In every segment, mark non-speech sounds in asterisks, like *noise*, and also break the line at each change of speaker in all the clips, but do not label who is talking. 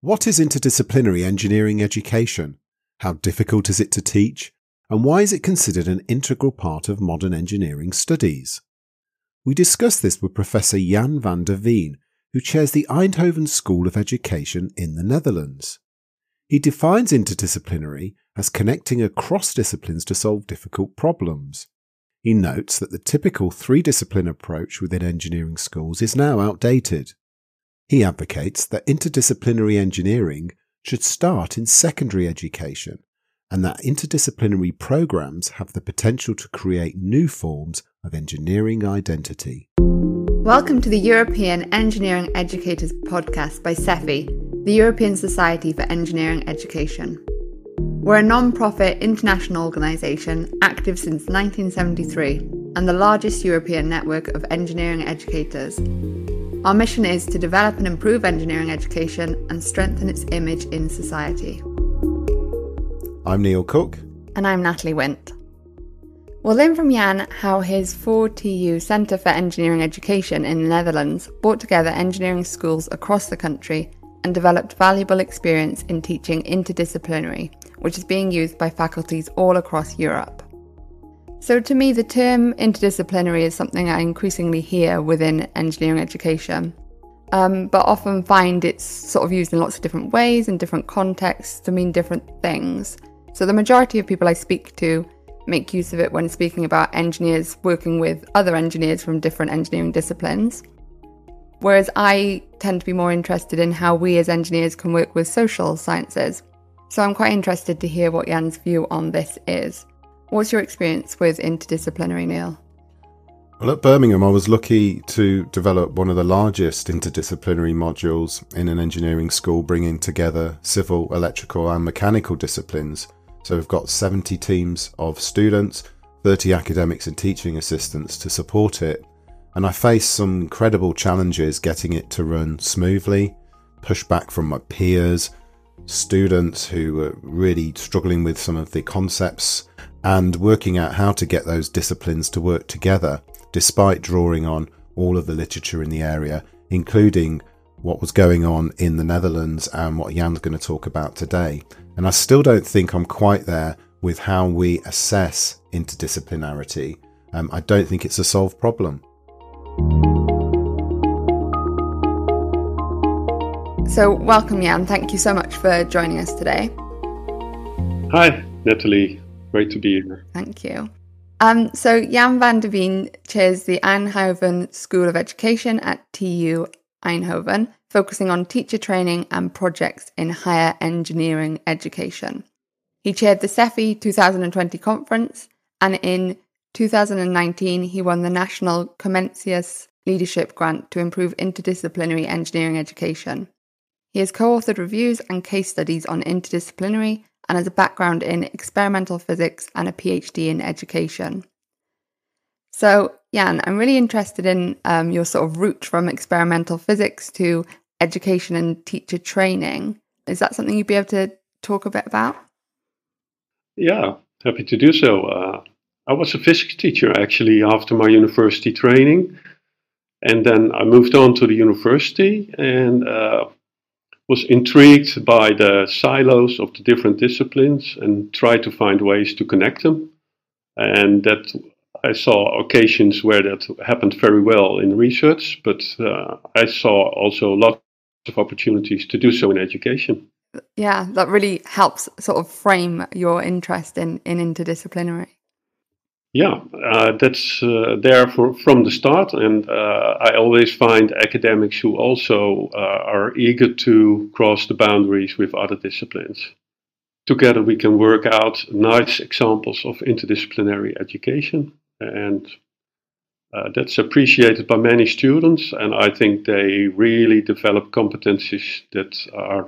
What is interdisciplinary engineering education? How difficult is it to teach? And why is it considered an integral part of modern engineering studies? We discuss this with Professor Jan van der Veen, who chairs the Eindhoven School of Education in the Netherlands. He defines interdisciplinary as connecting across disciplines to solve difficult problems. He notes that the typical three discipline approach within engineering schools is now outdated. He advocates that interdisciplinary engineering should start in secondary education and that interdisciplinary programs have the potential to create new forms of engineering identity.
Welcome to the European Engineering Educators podcast by SEFI, the European Society for Engineering Education. We're a non profit international organisation active since 1973 and the largest European network of engineering educators. Our mission is to develop and improve engineering education and strengthen its image in society.
I'm Neil Cooke.
And I'm Natalie Wint. We'll learn from Jan how his 4TU Centre for Engineering Education in the Netherlands brought together engineering schools across the country and developed valuable experience in teaching interdisciplinary, which is being used by faculties all across Europe. So, to me, the term interdisciplinary is something I increasingly hear within engineering education, um, but often find it's sort of used in lots of different ways in different contexts to mean different things. So, the majority of people I speak to make use of it when speaking about engineers working with other engineers from different engineering disciplines. Whereas I tend to be more interested in how we as engineers can work with social sciences. So I'm quite interested to hear what Jan's view on this is. What's your experience with interdisciplinary, Neil?
Well, at Birmingham, I was lucky to develop one of the largest interdisciplinary modules in an engineering school, bringing together civil, electrical, and mechanical disciplines. So we've got 70 teams of students, 30 academics and teaching assistants to support it. And I faced some incredible challenges getting it to run smoothly, pushback from my peers, students who were really struggling with some of the concepts and working out how to get those disciplines to work together, despite drawing on all of the literature in the area, including what was going on in the Netherlands and what Jan's going to talk about today. And I still don't think I'm quite there with how we assess interdisciplinarity. Um, I don't think it's a solved problem.
So, welcome, Jan. Thank you so much for joining us today.
Hi, Natalie. Great to be here.
Thank you. Um, so, Jan van der Veen chairs the Eindhoven School of Education at TU Eindhoven, focusing on teacher training and projects in higher engineering education. He chaired the SEFI 2020 conference, and in 2019, he won the National Comenius Leadership Grant to improve interdisciplinary engineering education. He has co authored reviews and case studies on interdisciplinary and has a background in experimental physics and a PhD in education. So, Jan, I'm really interested in um, your sort of route from experimental physics to education and teacher training. Is that something you'd be able to talk a bit about?
Yeah, happy to do so. Uh, I was a physics teacher actually after my university training. And then I moved on to the university and uh, was intrigued by the silos of the different disciplines and tried to find ways to connect them. And that I saw occasions where that happened very well in research, but uh, I saw also lots of opportunities to do so in education.
Yeah, that really helps sort of frame your interest in, in interdisciplinary.
Yeah, uh, that's uh, there for, from the start, and uh, I always find academics who also uh, are eager to cross the boundaries with other disciplines. Together, we can work out nice examples of interdisciplinary education, and uh, that's appreciated by many students. And I think they really develop competencies that are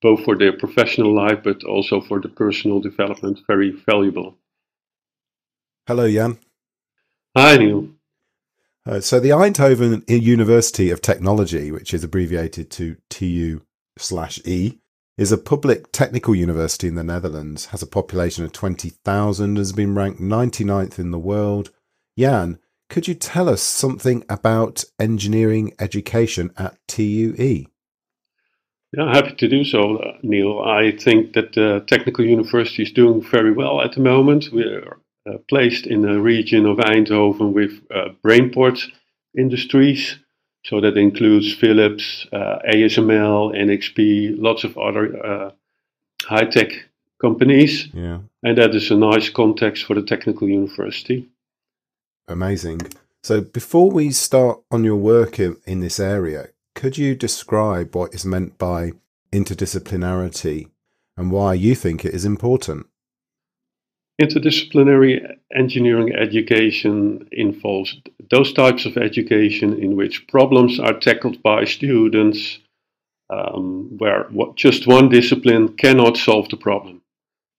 both for their professional life but also for the personal development very valuable.
Hello, Jan.
Hi, Neil.
Uh, so, the Eindhoven University of Technology, which is abbreviated to TU slash E, is a public technical university in the Netherlands, has a population of 20,000, has been ranked 99th in the world. Jan, could you tell us something about engineering education at TUE?
Yeah, happy to do so, Neil. I think that the Technical University is doing very well at the moment. We're placed in the region of Eindhoven with uh, Brainport Industries. So that includes Philips, uh, ASML, NXP, lots of other uh, high tech companies.
Yeah.
And that is a nice context for the Technical University.
Amazing. So before we start on your work in, in this area, could you describe what is meant by interdisciplinarity and why you think it is important?
Interdisciplinary engineering education involves those types of education in which problems are tackled by students um, where what, just one discipline cannot solve the problem.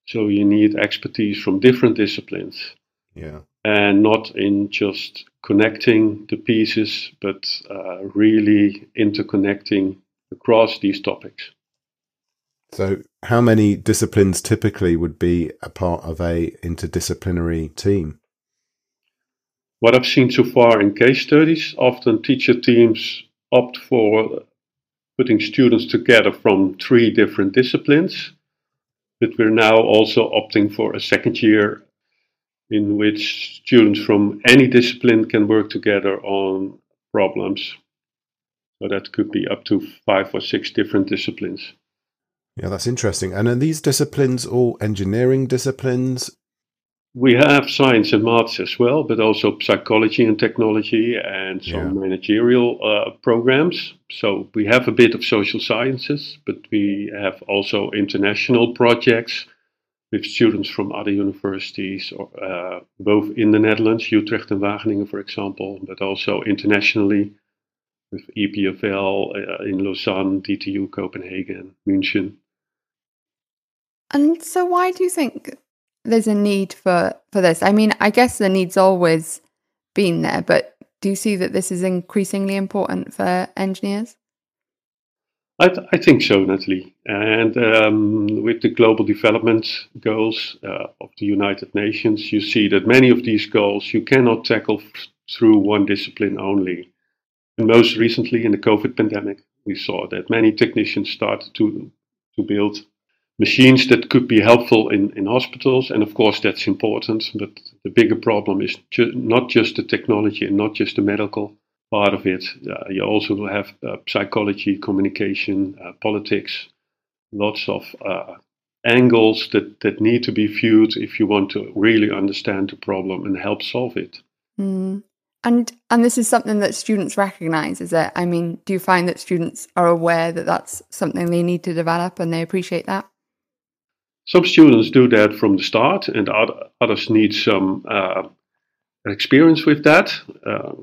So you need expertise from different disciplines.
Yeah.
And not in just connecting the pieces, but uh, really interconnecting across these topics.
So, how many disciplines typically would be a part of a interdisciplinary team?
What I've seen so far in case studies, often teacher teams opt for putting students together from three different disciplines. But we're now also opting for a second year in which students from any discipline can work together on problems. So that could be up to five or six different disciplines.
Yeah, that's interesting. And are these disciplines all engineering disciplines?
We have science and maths as well, but also psychology and technology and some yeah. managerial uh, programs. So we have a bit of social sciences, but we have also international projects with students from other universities, or, uh, both in the Netherlands, Utrecht and Wageningen, for example, but also internationally with EPFL uh, in Lausanne, DTU Copenhagen, München.
And so, why do you think there's a need for, for this? I mean, I guess the need's always been there, but do you see that this is increasingly important for engineers?
I, th- I think so, Natalie. And um, with the global development goals uh, of the United Nations, you see that many of these goals you cannot tackle f- through one discipline only. And most recently, in the COVID pandemic, we saw that many technicians started to, to build machines that could be helpful in, in hospitals. And of course, that's important. But the bigger problem is ju- not just the technology and not just the medical part of it. Uh, you also have uh, psychology, communication, uh, politics, lots of uh, angles that, that need to be viewed if you want to really understand the problem and help solve it.
Mm. And and this is something that students recognise, is it? I mean, do you find that students are aware that that's something they need to develop and they appreciate that?
Some students do that from the start, and others need some uh, experience with that. Uh,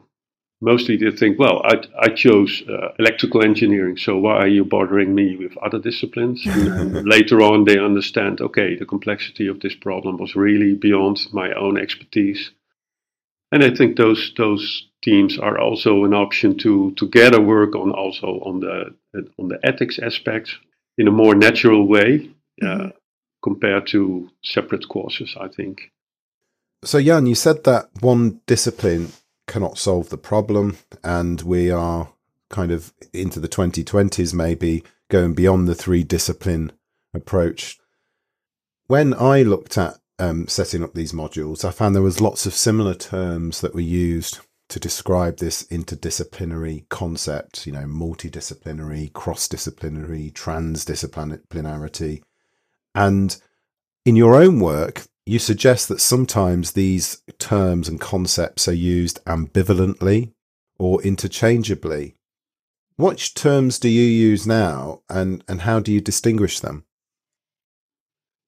mostly they think, well, I, I chose uh, electrical engineering, so why are you bothering me with other disciplines? *laughs* and later on, they understand, okay, the complexity of this problem was really beyond my own expertise. And I think those those teams are also an option to together work on also on the on the ethics aspects in a more natural way uh, mm-hmm. compared to separate courses. I think.
So Jan, you said that one discipline cannot solve the problem, and we are kind of into the 2020s, maybe going beyond the three discipline approach. When I looked at um, setting up these modules, I found there was lots of similar terms that were used to describe this interdisciplinary concept, you know, multidisciplinary, cross-disciplinary, transdisciplinarity. And in your own work, you suggest that sometimes these terms and concepts are used ambivalently or interchangeably. Which terms do you use now and, and how do you distinguish them?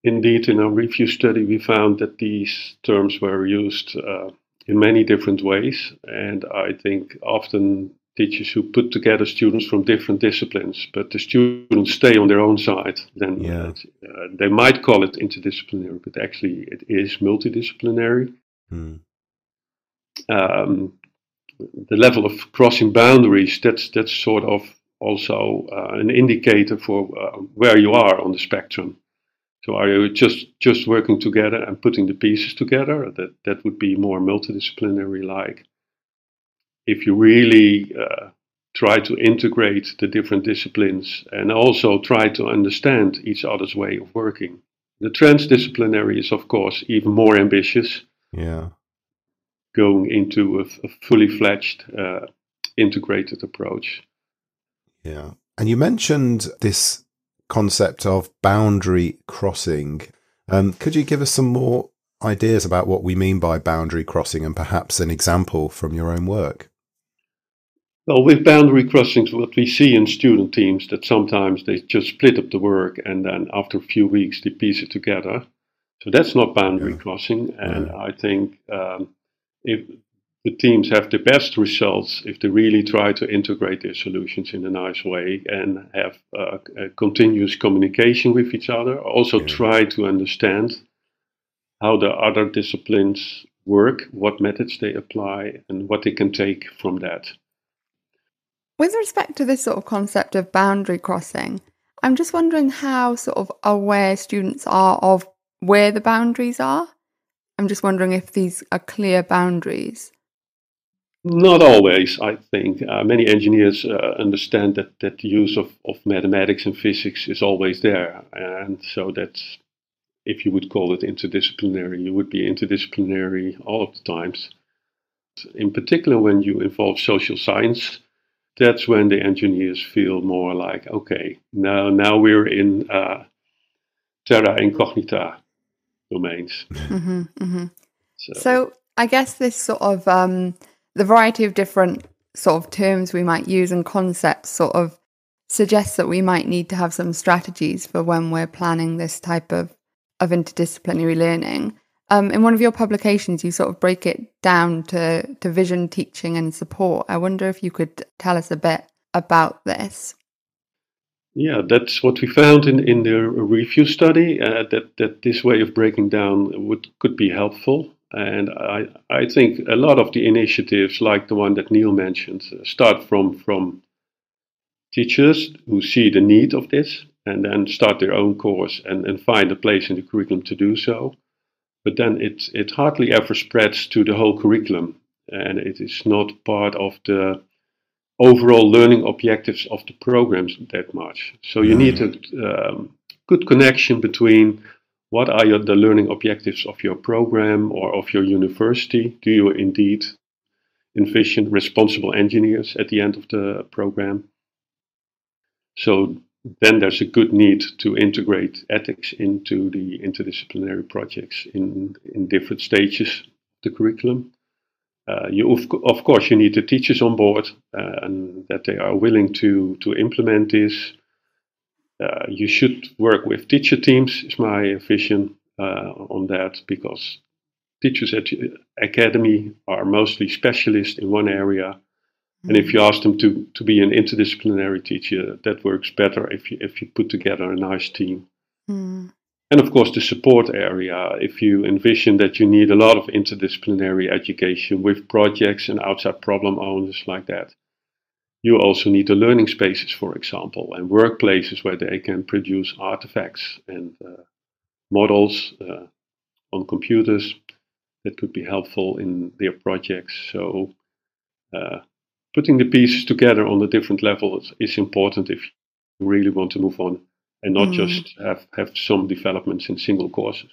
Indeed, in our review study, we found that these terms were used uh, in many different ways, and I think often teachers who put together students from different disciplines, but the students stay on their own side, then yeah. uh, they might call it interdisciplinary, but actually it is multidisciplinary. Hmm. Um, the level of crossing boundaries, that's, that's sort of also uh, an indicator for uh, where you are on the spectrum. So are you just, just working together and putting the pieces together? That, that would be more multidisciplinary like if you really uh, try to integrate the different disciplines and also try to understand each other's way of working. The transdisciplinary is, of course, even more ambitious.
Yeah.
Going into a, a fully fledged uh, integrated approach.
Yeah. And you mentioned this concept of boundary crossing. Um, could you give us some more ideas about what we mean by boundary crossing and perhaps an example from your own work?
Well, with boundary crossings, what we see in student teams that sometimes they just split up the work and then after a few weeks they piece it together. So that's not boundary yeah. crossing. And yeah. I think um, if the teams have the best results if they really try to integrate their solutions in a nice way and have uh, continuous communication with each other. Also, yeah. try to understand how the other disciplines work, what methods they apply, and what they can take from that.
With respect to this sort of concept of boundary crossing, I'm just wondering how sort of aware students are of where the boundaries are. I'm just wondering if these are clear boundaries.
Not always, I think. Uh, many engineers uh, understand that, that the use of, of mathematics and physics is always there. And so that's, if you would call it interdisciplinary, you would be interdisciplinary all of the times. In particular, when you involve social science, that's when the engineers feel more like, okay, now, now we're in uh, terra incognita domains.
Mm-hmm, mm-hmm. So, so, I guess this sort of um, the variety of different sort of terms we might use and concepts sort of suggests that we might need to have some strategies for when we're planning this type of, of interdisciplinary learning. Um, in one of your publications, you sort of break it down to, to vision, teaching, and support. I wonder if you could tell us a bit about this.
Yeah, that's what we found in, in the review study. Uh, that that this way of breaking down would could be helpful. And I, I think a lot of the initiatives, like the one that Neil mentioned, uh, start from, from teachers who see the need of this and then start their own course and, and find a place in the curriculum to do so. But then it, it hardly ever spreads to the whole curriculum and it is not part of the overall learning objectives of the programs that much. So you need mm-hmm. a um, good connection between what are your, the learning objectives of your program or of your university? Do you indeed envision responsible engineers at the end of the program? So then there's a good need to integrate ethics into the interdisciplinary projects in, in different stages of the curriculum. Uh, you of, of, course you need the teachers on board uh, and that they are willing to to implement this you should work with teacher teams, is my vision uh, on that, because teachers at academy are mostly specialists in one area. Mm-hmm. And if you ask them to, to be an interdisciplinary teacher, that works better if you, if you put together a nice team. Mm. And of course, the support area. If you envision that you need a lot of interdisciplinary education with projects and outside problem owners like that, you also need the learning spaces, for example, and workplaces where they can produce artifacts and uh, models uh, on computers that could be helpful in their projects. So, uh, putting the pieces together on the different levels is important if you really want to move on and not mm. just have, have some developments in single courses.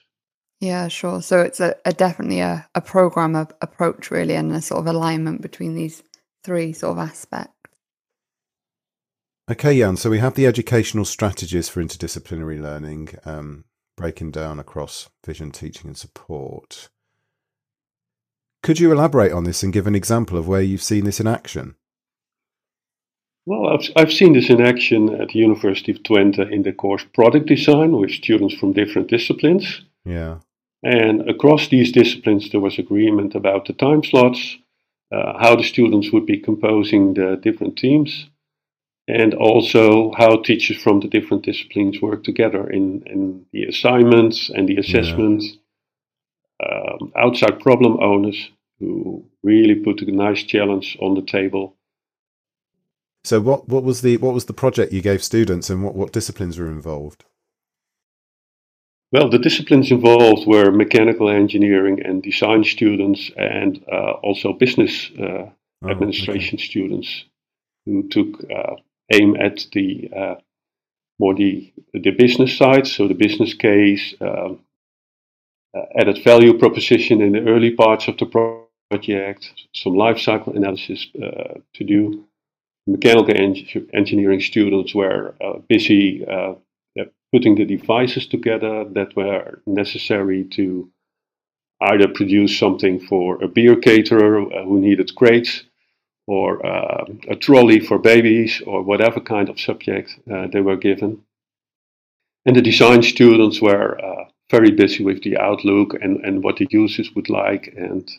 Yeah, sure. So it's a, a definitely a, a program approach, really, and a sort of alignment between these three sort of aspects.
Okay, Jan. So we have the educational strategies for interdisciplinary learning, um, breaking down across vision, teaching, and support. Could you elaborate on this and give an example of where you've seen this in action?
Well, I've, I've seen this in action at the University of Twente in the course Product Design with students from different disciplines.
Yeah.
And across these disciplines, there was agreement about the time slots, uh, how the students would be composing the different teams, and also how teachers from the different disciplines work together in, in the assignments and the assessments. Yeah. Um, outside problem owners who really put a nice challenge on the table.
So, what, what was the what was the project you gave students, and what, what disciplines were involved?
Well, the disciplines involved were mechanical engineering and design students, and uh, also business uh, oh, administration okay. students who took uh, aim at the uh, more the the business side, so the business case, um, uh, added value proposition in the early parts of the project, some life cycle analysis uh, to do. Mechanical en- engineering students were uh, busy putting the devices together that were necessary to either produce something for a beer caterer who needed crates or uh, a trolley for babies or whatever kind of subject uh, they were given. And the design students were uh, very busy with the outlook and, and what the users would like. And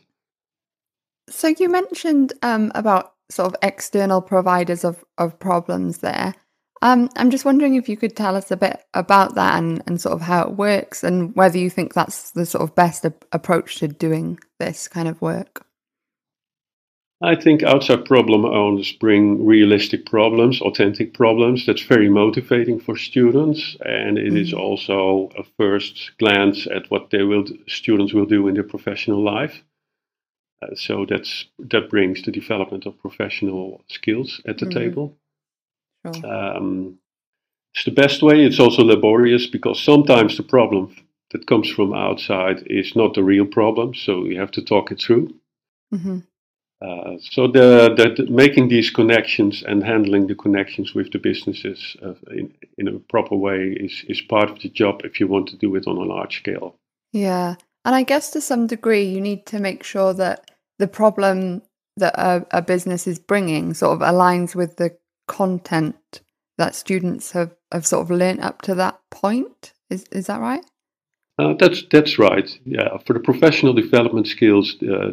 so you mentioned um, about sort of external providers of, of problems there. Um, I'm just wondering if you could tell us a bit about that and, and sort of how it works and whether you think that's the sort of best a- approach to doing this kind of work.
I think outside problem owners bring realistic problems, authentic problems. That's very motivating for students, and it mm-hmm. is also a first glance at what they will students will do in their professional life. Uh, so that's that brings the development of professional skills at the mm-hmm. table. Sure. Um, it's the best way. It's also laborious because sometimes the problem that comes from outside is not the real problem. So you have to talk it through. Mm-hmm. Uh, so the, the, the, making these connections and handling the connections with the businesses uh, in, in a proper way is, is part of the job if you want to do it on a large scale.
Yeah. And I guess to some degree, you need to make sure that the problem that a, a business is bringing sort of aligns with the content that students have, have sort of learned up to that point. Is, is that right?
Uh, that's that's right. Yeah, for the professional development skills, uh,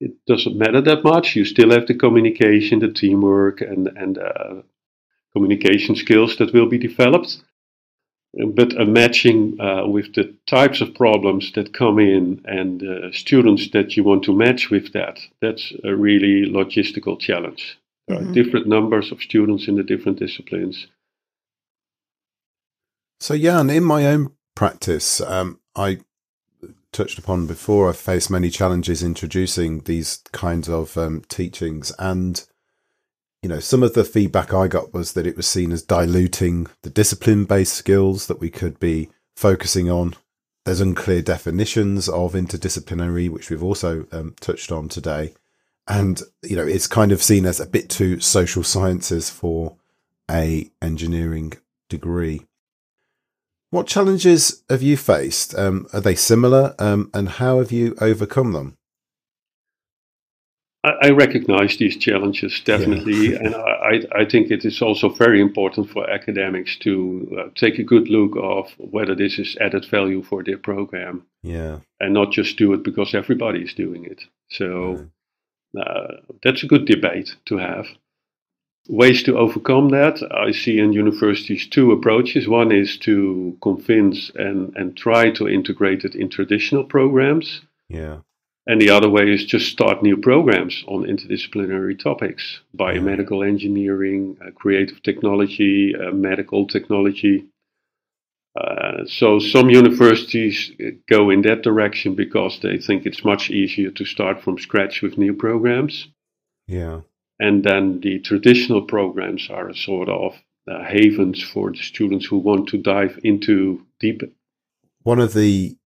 it doesn't matter that much. You still have the communication, the teamwork, and and uh, communication skills that will be developed. But a matching uh, with the types of problems that come in and uh, students that you want to match with that, that's a really logistical challenge. There mm-hmm. are different numbers of students in the different disciplines.
So, Jan, in my own practice, um, I touched upon before, I've faced many challenges introducing these kinds of um, teachings. And, you know, some of the feedback I got was that it was seen as diluting the discipline based skills that we could be focusing on. There's unclear definitions of interdisciplinary, which we've also um, touched on today. And, you know, it's kind of seen as a bit too social sciences for a engineering degree. What challenges have you faced? Um, are they similar, um, and how have you overcome them?
I, I recognize these challenges definitely, yeah. *laughs* and I, I think it is also very important for academics to uh, take a good look of whether this is added value for their program.
Yeah,
and not just do it because everybody is doing it. So yeah. uh, that's a good debate to have ways to overcome that, I see in universities two approaches. One is to convince and, and try to integrate it in traditional programs.
Yeah.
And the other way is just start new programs on interdisciplinary topics, biomedical engineering, uh, creative technology, uh, medical technology. Uh, so some universities go in that direction because they think it's much easier to start from scratch with new programs.
Yeah.
And then the traditional programs are sort of uh, havens for the students who want to dive into deep.
One of the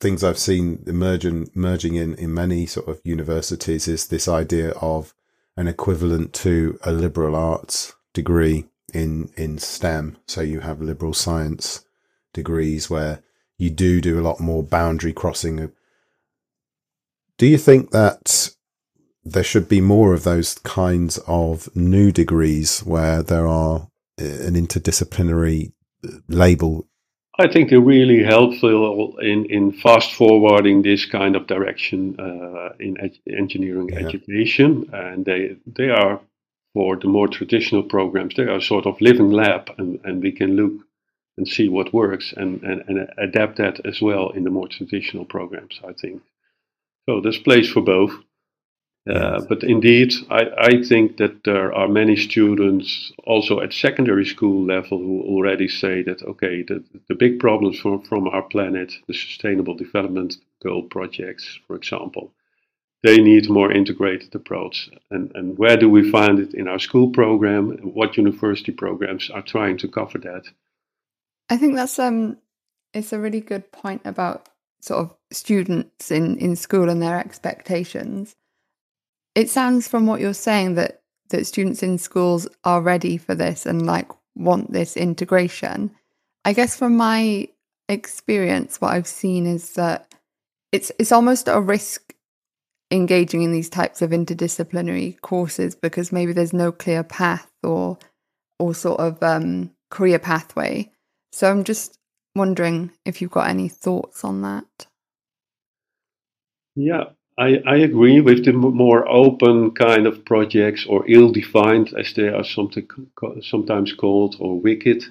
things I've seen emerging, emerging in, in many sort of universities is this idea of an equivalent to a liberal arts degree in, in STEM. So you have liberal science degrees where you do do a lot more boundary crossing. Do you think that there should be more of those kinds of new degrees where there are uh, an interdisciplinary uh, label.
I think they're really helpful in, in fast forwarding this kind of direction uh, in ed- engineering yeah. education, and they they are for the more traditional programs. They are sort of living lab, and, and we can look and see what works and, and, and adapt that as well in the more traditional programs. I think so. There's place for both. Uh, but indeed, I, I, think that there are many students also at secondary school level who already say that, okay, the, the big problems from, from our planet, the Sustainable Development Goal projects, for example, they need a more integrated approach. And, and where do we find it in our school program? What university programs are trying to cover that?
I think that's um, it's a really good point about sort of students in in school and their expectations. It sounds from what you're saying that that students in schools are ready for this and like want this integration. I guess from my experience, what I've seen is that it's it's almost a risk engaging in these types of interdisciplinary courses because maybe there's no clear path or or sort of um, career pathway. So I'm just wondering if you've got any thoughts on that.
Yeah, I, I agree with the more open kind of projects or ill-defined, as they are something, sometimes called, or wicked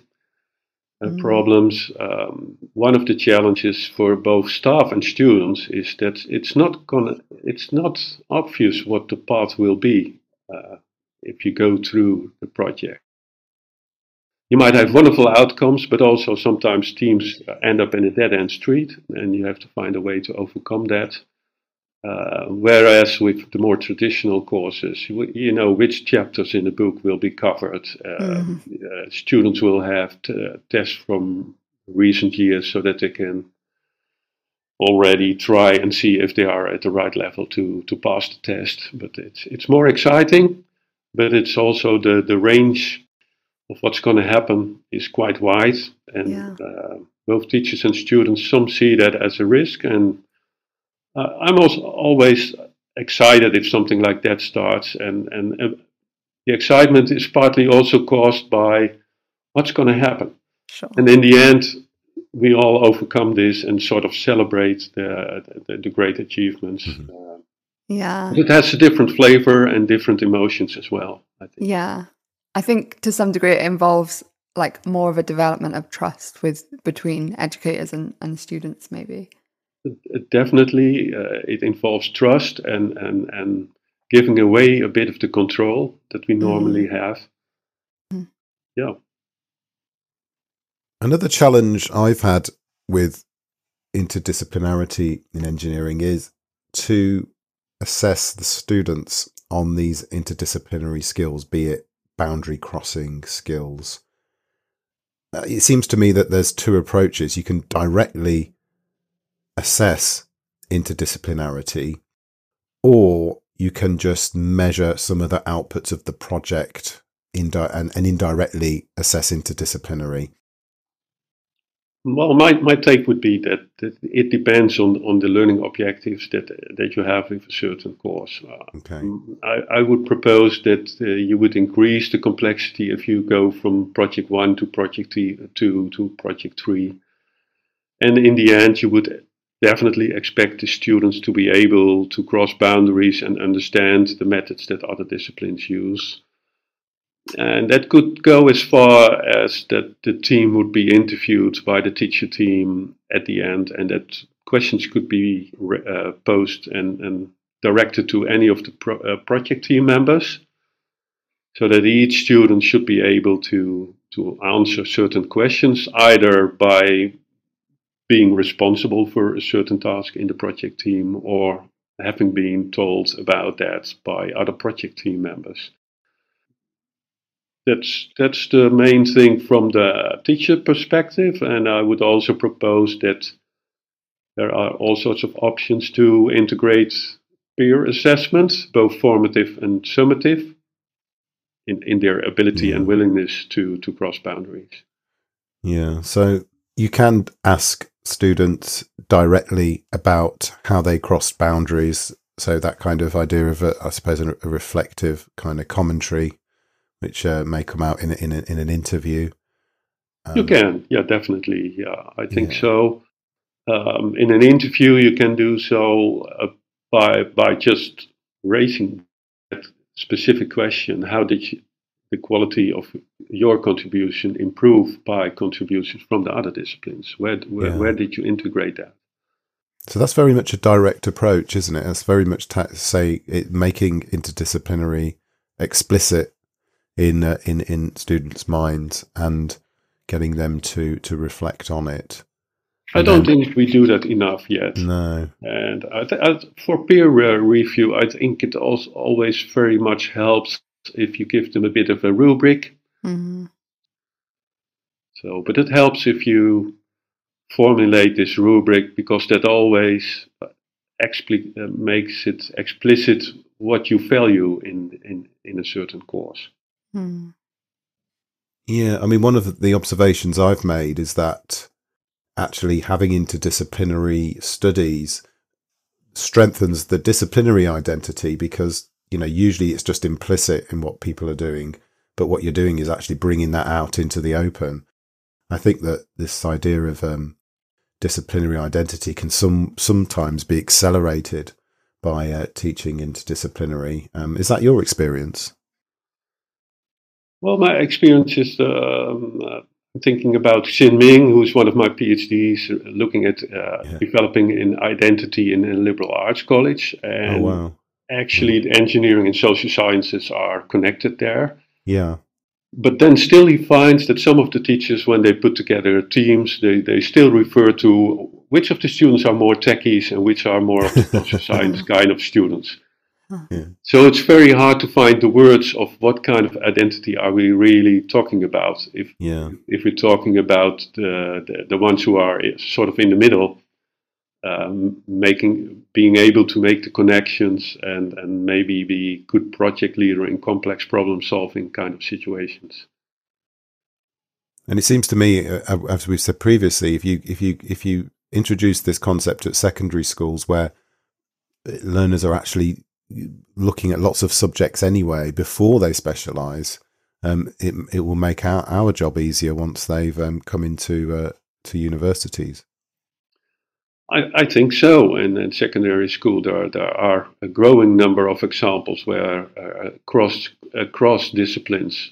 uh, mm. problems. Um, one of the challenges for both staff and students is that it's not gonna, it's not obvious what the path will be uh, if you go through the project. You might have wonderful outcomes, but also sometimes teams end up in a dead end street, and you have to find a way to overcome that. Uh, whereas with the more traditional courses, you, you, know which chapters in the book will be covered. Uh, mm-hmm. uh, students will have t- tests from recent years so that they can already try and see if they are at the right level to, to pass the test. But it's, it's more exciting, but it's also the, the range of what's going to happen is quite wide. And yeah. Uh, both teachers and students, some see that as a risk and uh, I'm also always excited if something like that starts, and, and, and the excitement is partly also caused by what's going to happen. Sure. And in the end, we all overcome this and sort of celebrate the, the, the great achievements. Mm-hmm. Uh,
yeah.
It has a different flavor and different emotions as well, I think.
Yeah. I think to some degree it involves like more of a development of trust with between educators and, and students maybe
definitely uh, it involves trust and, and, and giving away a bit of the control that we normally mm. have. Mm. Yeah.
Another challenge I've had with interdisciplinarity in engineering is to assess the students on these interdisciplinary skills, be it boundary crossing skills. Uh, it seems to me that there's two approaches. You can directly assess interdisciplinarity, or you can just measure some of the outputs of the project indi- and, and indirectly assess interdisciplinary.
Well, my, my take would be that, that it depends on, on the learning objectives that that you have with a certain course.
Uh, okay.
I, I would propose that uh, you would increase the complexity if you go from project one to project two to project three. And in the end, you would definitely expect the students to be able to cross boundaries and understand the methods that other disciplines use. And that could go as far as that the team would be interviewed by the teacher team at the end, and that questions could be uh, posed and, and, directed to any of the pro, uh, project team members, so that each student should be able to to answer certain questions either by being responsible for a certain task in the project team or having been told about that by other project team members. That's that's the main thing from the teacher perspective, and I would also propose that there are all sorts of options to integrate peer assessment, both formative and summative, in, in their ability yeah. and willingness to to cross boundaries.
Yeah. So you can ask students directly about how they crossed boundaries. So that kind of idea of, a, I suppose, a, a reflective kind of commentary, which uh, may come out in a, in, a, in an interview.
Um, you can, yeah, definitely, yeah, I think yeah. so. Um, in an interview, you can do so uh, by by just raising that specific question. How did you, the quality of your contribution improve by contributions from the other disciplines? Where where, yeah. where did you integrate that?
So that's very much a direct approach, isn't it? That's very much ta- say it, making interdisciplinary explicit in uh, in in students' minds and getting them to to reflect on it.
I don't think we do that enough yet.
No.
And I th- I, for peer review, I think it also always very much helps if you give them a bit of a rubric. Mm-hmm. So, but it helps if you formulate this rubric because that always expli- uh, makes it explicit what you value in, in, in a certain course. Mm.
Yeah, I mean, one of the observations I've made is that actually having interdisciplinary studies strengthens the disciplinary identity because, you know, usually it's just implicit in what people are doing, but what you're doing is actually bringing that out into the open. I think that this idea of um, disciplinary identity can some sometimes be accelerated by uh, teaching interdisciplinary. Um, is that your experience?
Well, my experience is um, uh, thinking about Xin Ming, who's one of my PhDs, looking at uh, yeah. developing an identity in a liberal arts college.
Oh, and oh, wow.
Actually, yeah. engineering and social sciences are connected there.
Yeah.
But then still he finds that some of the teachers, when they put together teams, they, they still refer to which of the students are more techies and which are more of the social *laughs* science kind of students. Yeah. So it's very hard to find the words of what kind of identity are we really talking about. If
yeah.
if we're talking about the, the, the ones who are sort of in the middle, um, making being able to make the connections and and maybe be good project leader in complex problem solving kind of situations.
And it seems to me, uh, uh, as we've said previously, if you if you if you introduce this concept at secondary schools where learners are actually looking at lots of subjects anyway before they specialize, um, it it will make our, our job easier once they've um, come into uh, to universities.
I, I, think so. And in secondary school, there there are a growing number of examples where uh, cross cross disciplines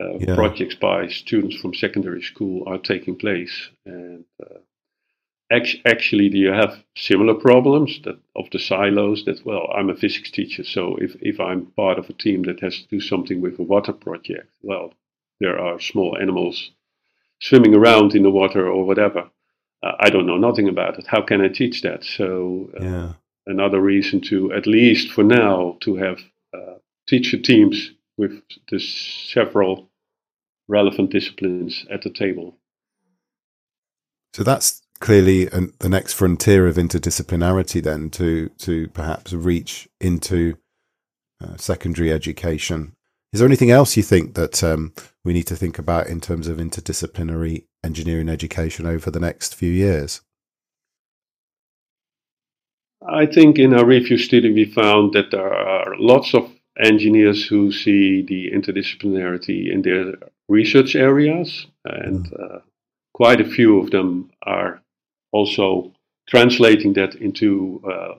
uh, yeah. projects by students from secondary school are taking place, and uh, actually do you have similar problems that of the silos that well i'm a physics teacher so if, if i'm part of a team that has to do something with a water project well there are small animals swimming around in the water or whatever uh, i don't know nothing about it how can i teach that so
uh, yeah.
another reason to at least for now to have uh, teacher teams with the several relevant disciplines at the table
so that's clearly an, the next frontier of interdisciplinarity then to to perhaps reach into uh, secondary education. Is there anything else you think that um, we need to think about in terms of interdisciplinary engineering education over the next few years?
I think in our review study we found that there are lots of engineers who see the interdisciplinarity in their research areas, and mm. uh, quite a few of them are also translating that into uh,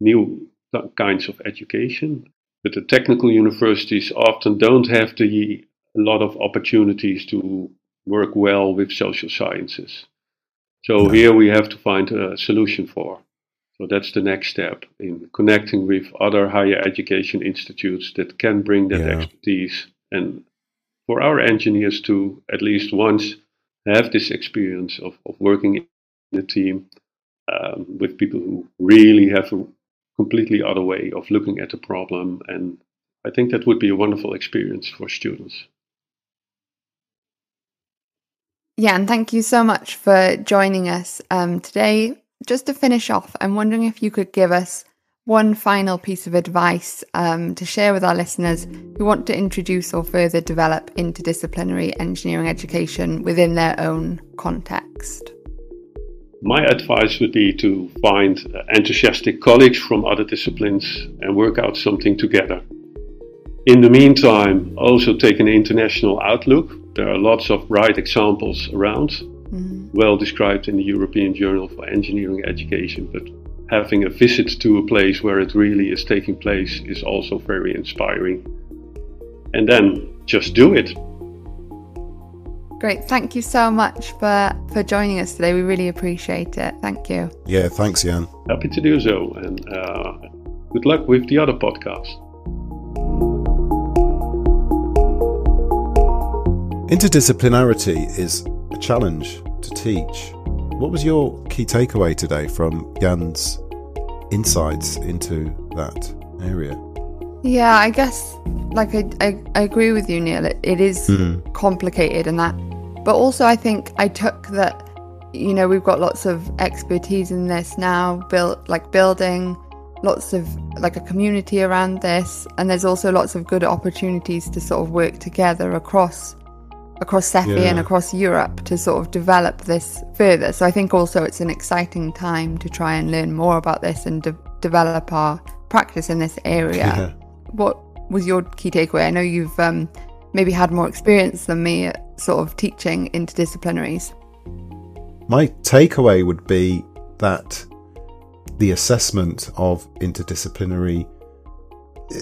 new kinds of education. But the technical universities often don't have the a lot of opportunities to work well with social sciences. So yeah. here we have to find a solution for. So that's the next step in connecting with other higher education institutes that can bring that yeah. expertise and for our engineers to at least once have this experience of, of working in a team um, with people who really have a completely other way of looking at the problem. And I think that would be a wonderful experience for students.
Yeah, and thank you so much for joining us um, today. Just to finish off, I'm wondering if you could give us one final piece of advice um, to share with our listeners who want to introduce or further develop interdisciplinary engineering education within their own context.
My advice would be to find enthusiastic colleagues from other disciplines and work out something together. In the meantime, also take an international outlook. There are lots of bright examples around, mm-hmm. well described in the European Journal for Engineering Education, but having a visit to a place where it really is taking place is also very inspiring. And then just do it.
Great. Thank you so much for, for joining us today. We really appreciate it. Thank you.
Yeah, thanks, Jan.
Happy to do so. And uh, good luck with the other podcast.
Interdisciplinarity is a challenge to teach. what was your key takeaway today from Jan's insights into that area?
Yeah, I guess like I, I, I agree with you, Neil. it, it is mm. complicated and that, but also I think I took that. You know, we've got lots of expertise in this now, built like building lots of like a community around this, and there's also lots of good opportunities to sort of work together across across SEFI yeah. and across Europe to sort of develop this further. So I think also it's an exciting time to try and learn more about this and de- develop our practice in this area. Yeah. What was your key takeaway? I know you've um, maybe had more experience than me at sort of teaching interdisciplinaries.
My takeaway would be that the assessment of interdisciplinary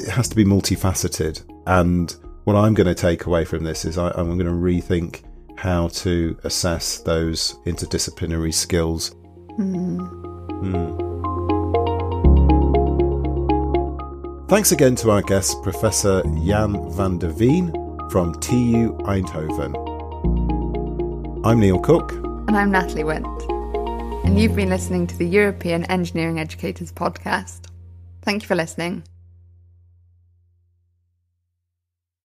has to be multifaceted. And what I'm going to take away from this is I, am going to rethink how to assess those interdisciplinary skills. Mm. Mm. Thanks again to our guest, Professor Jan van der Veen from TU Eindhoven. I'm Neil Cooke.
And I'm Natalie Wint. And you've been listening to the European Engineering Educators Podcast. Thank you for listening.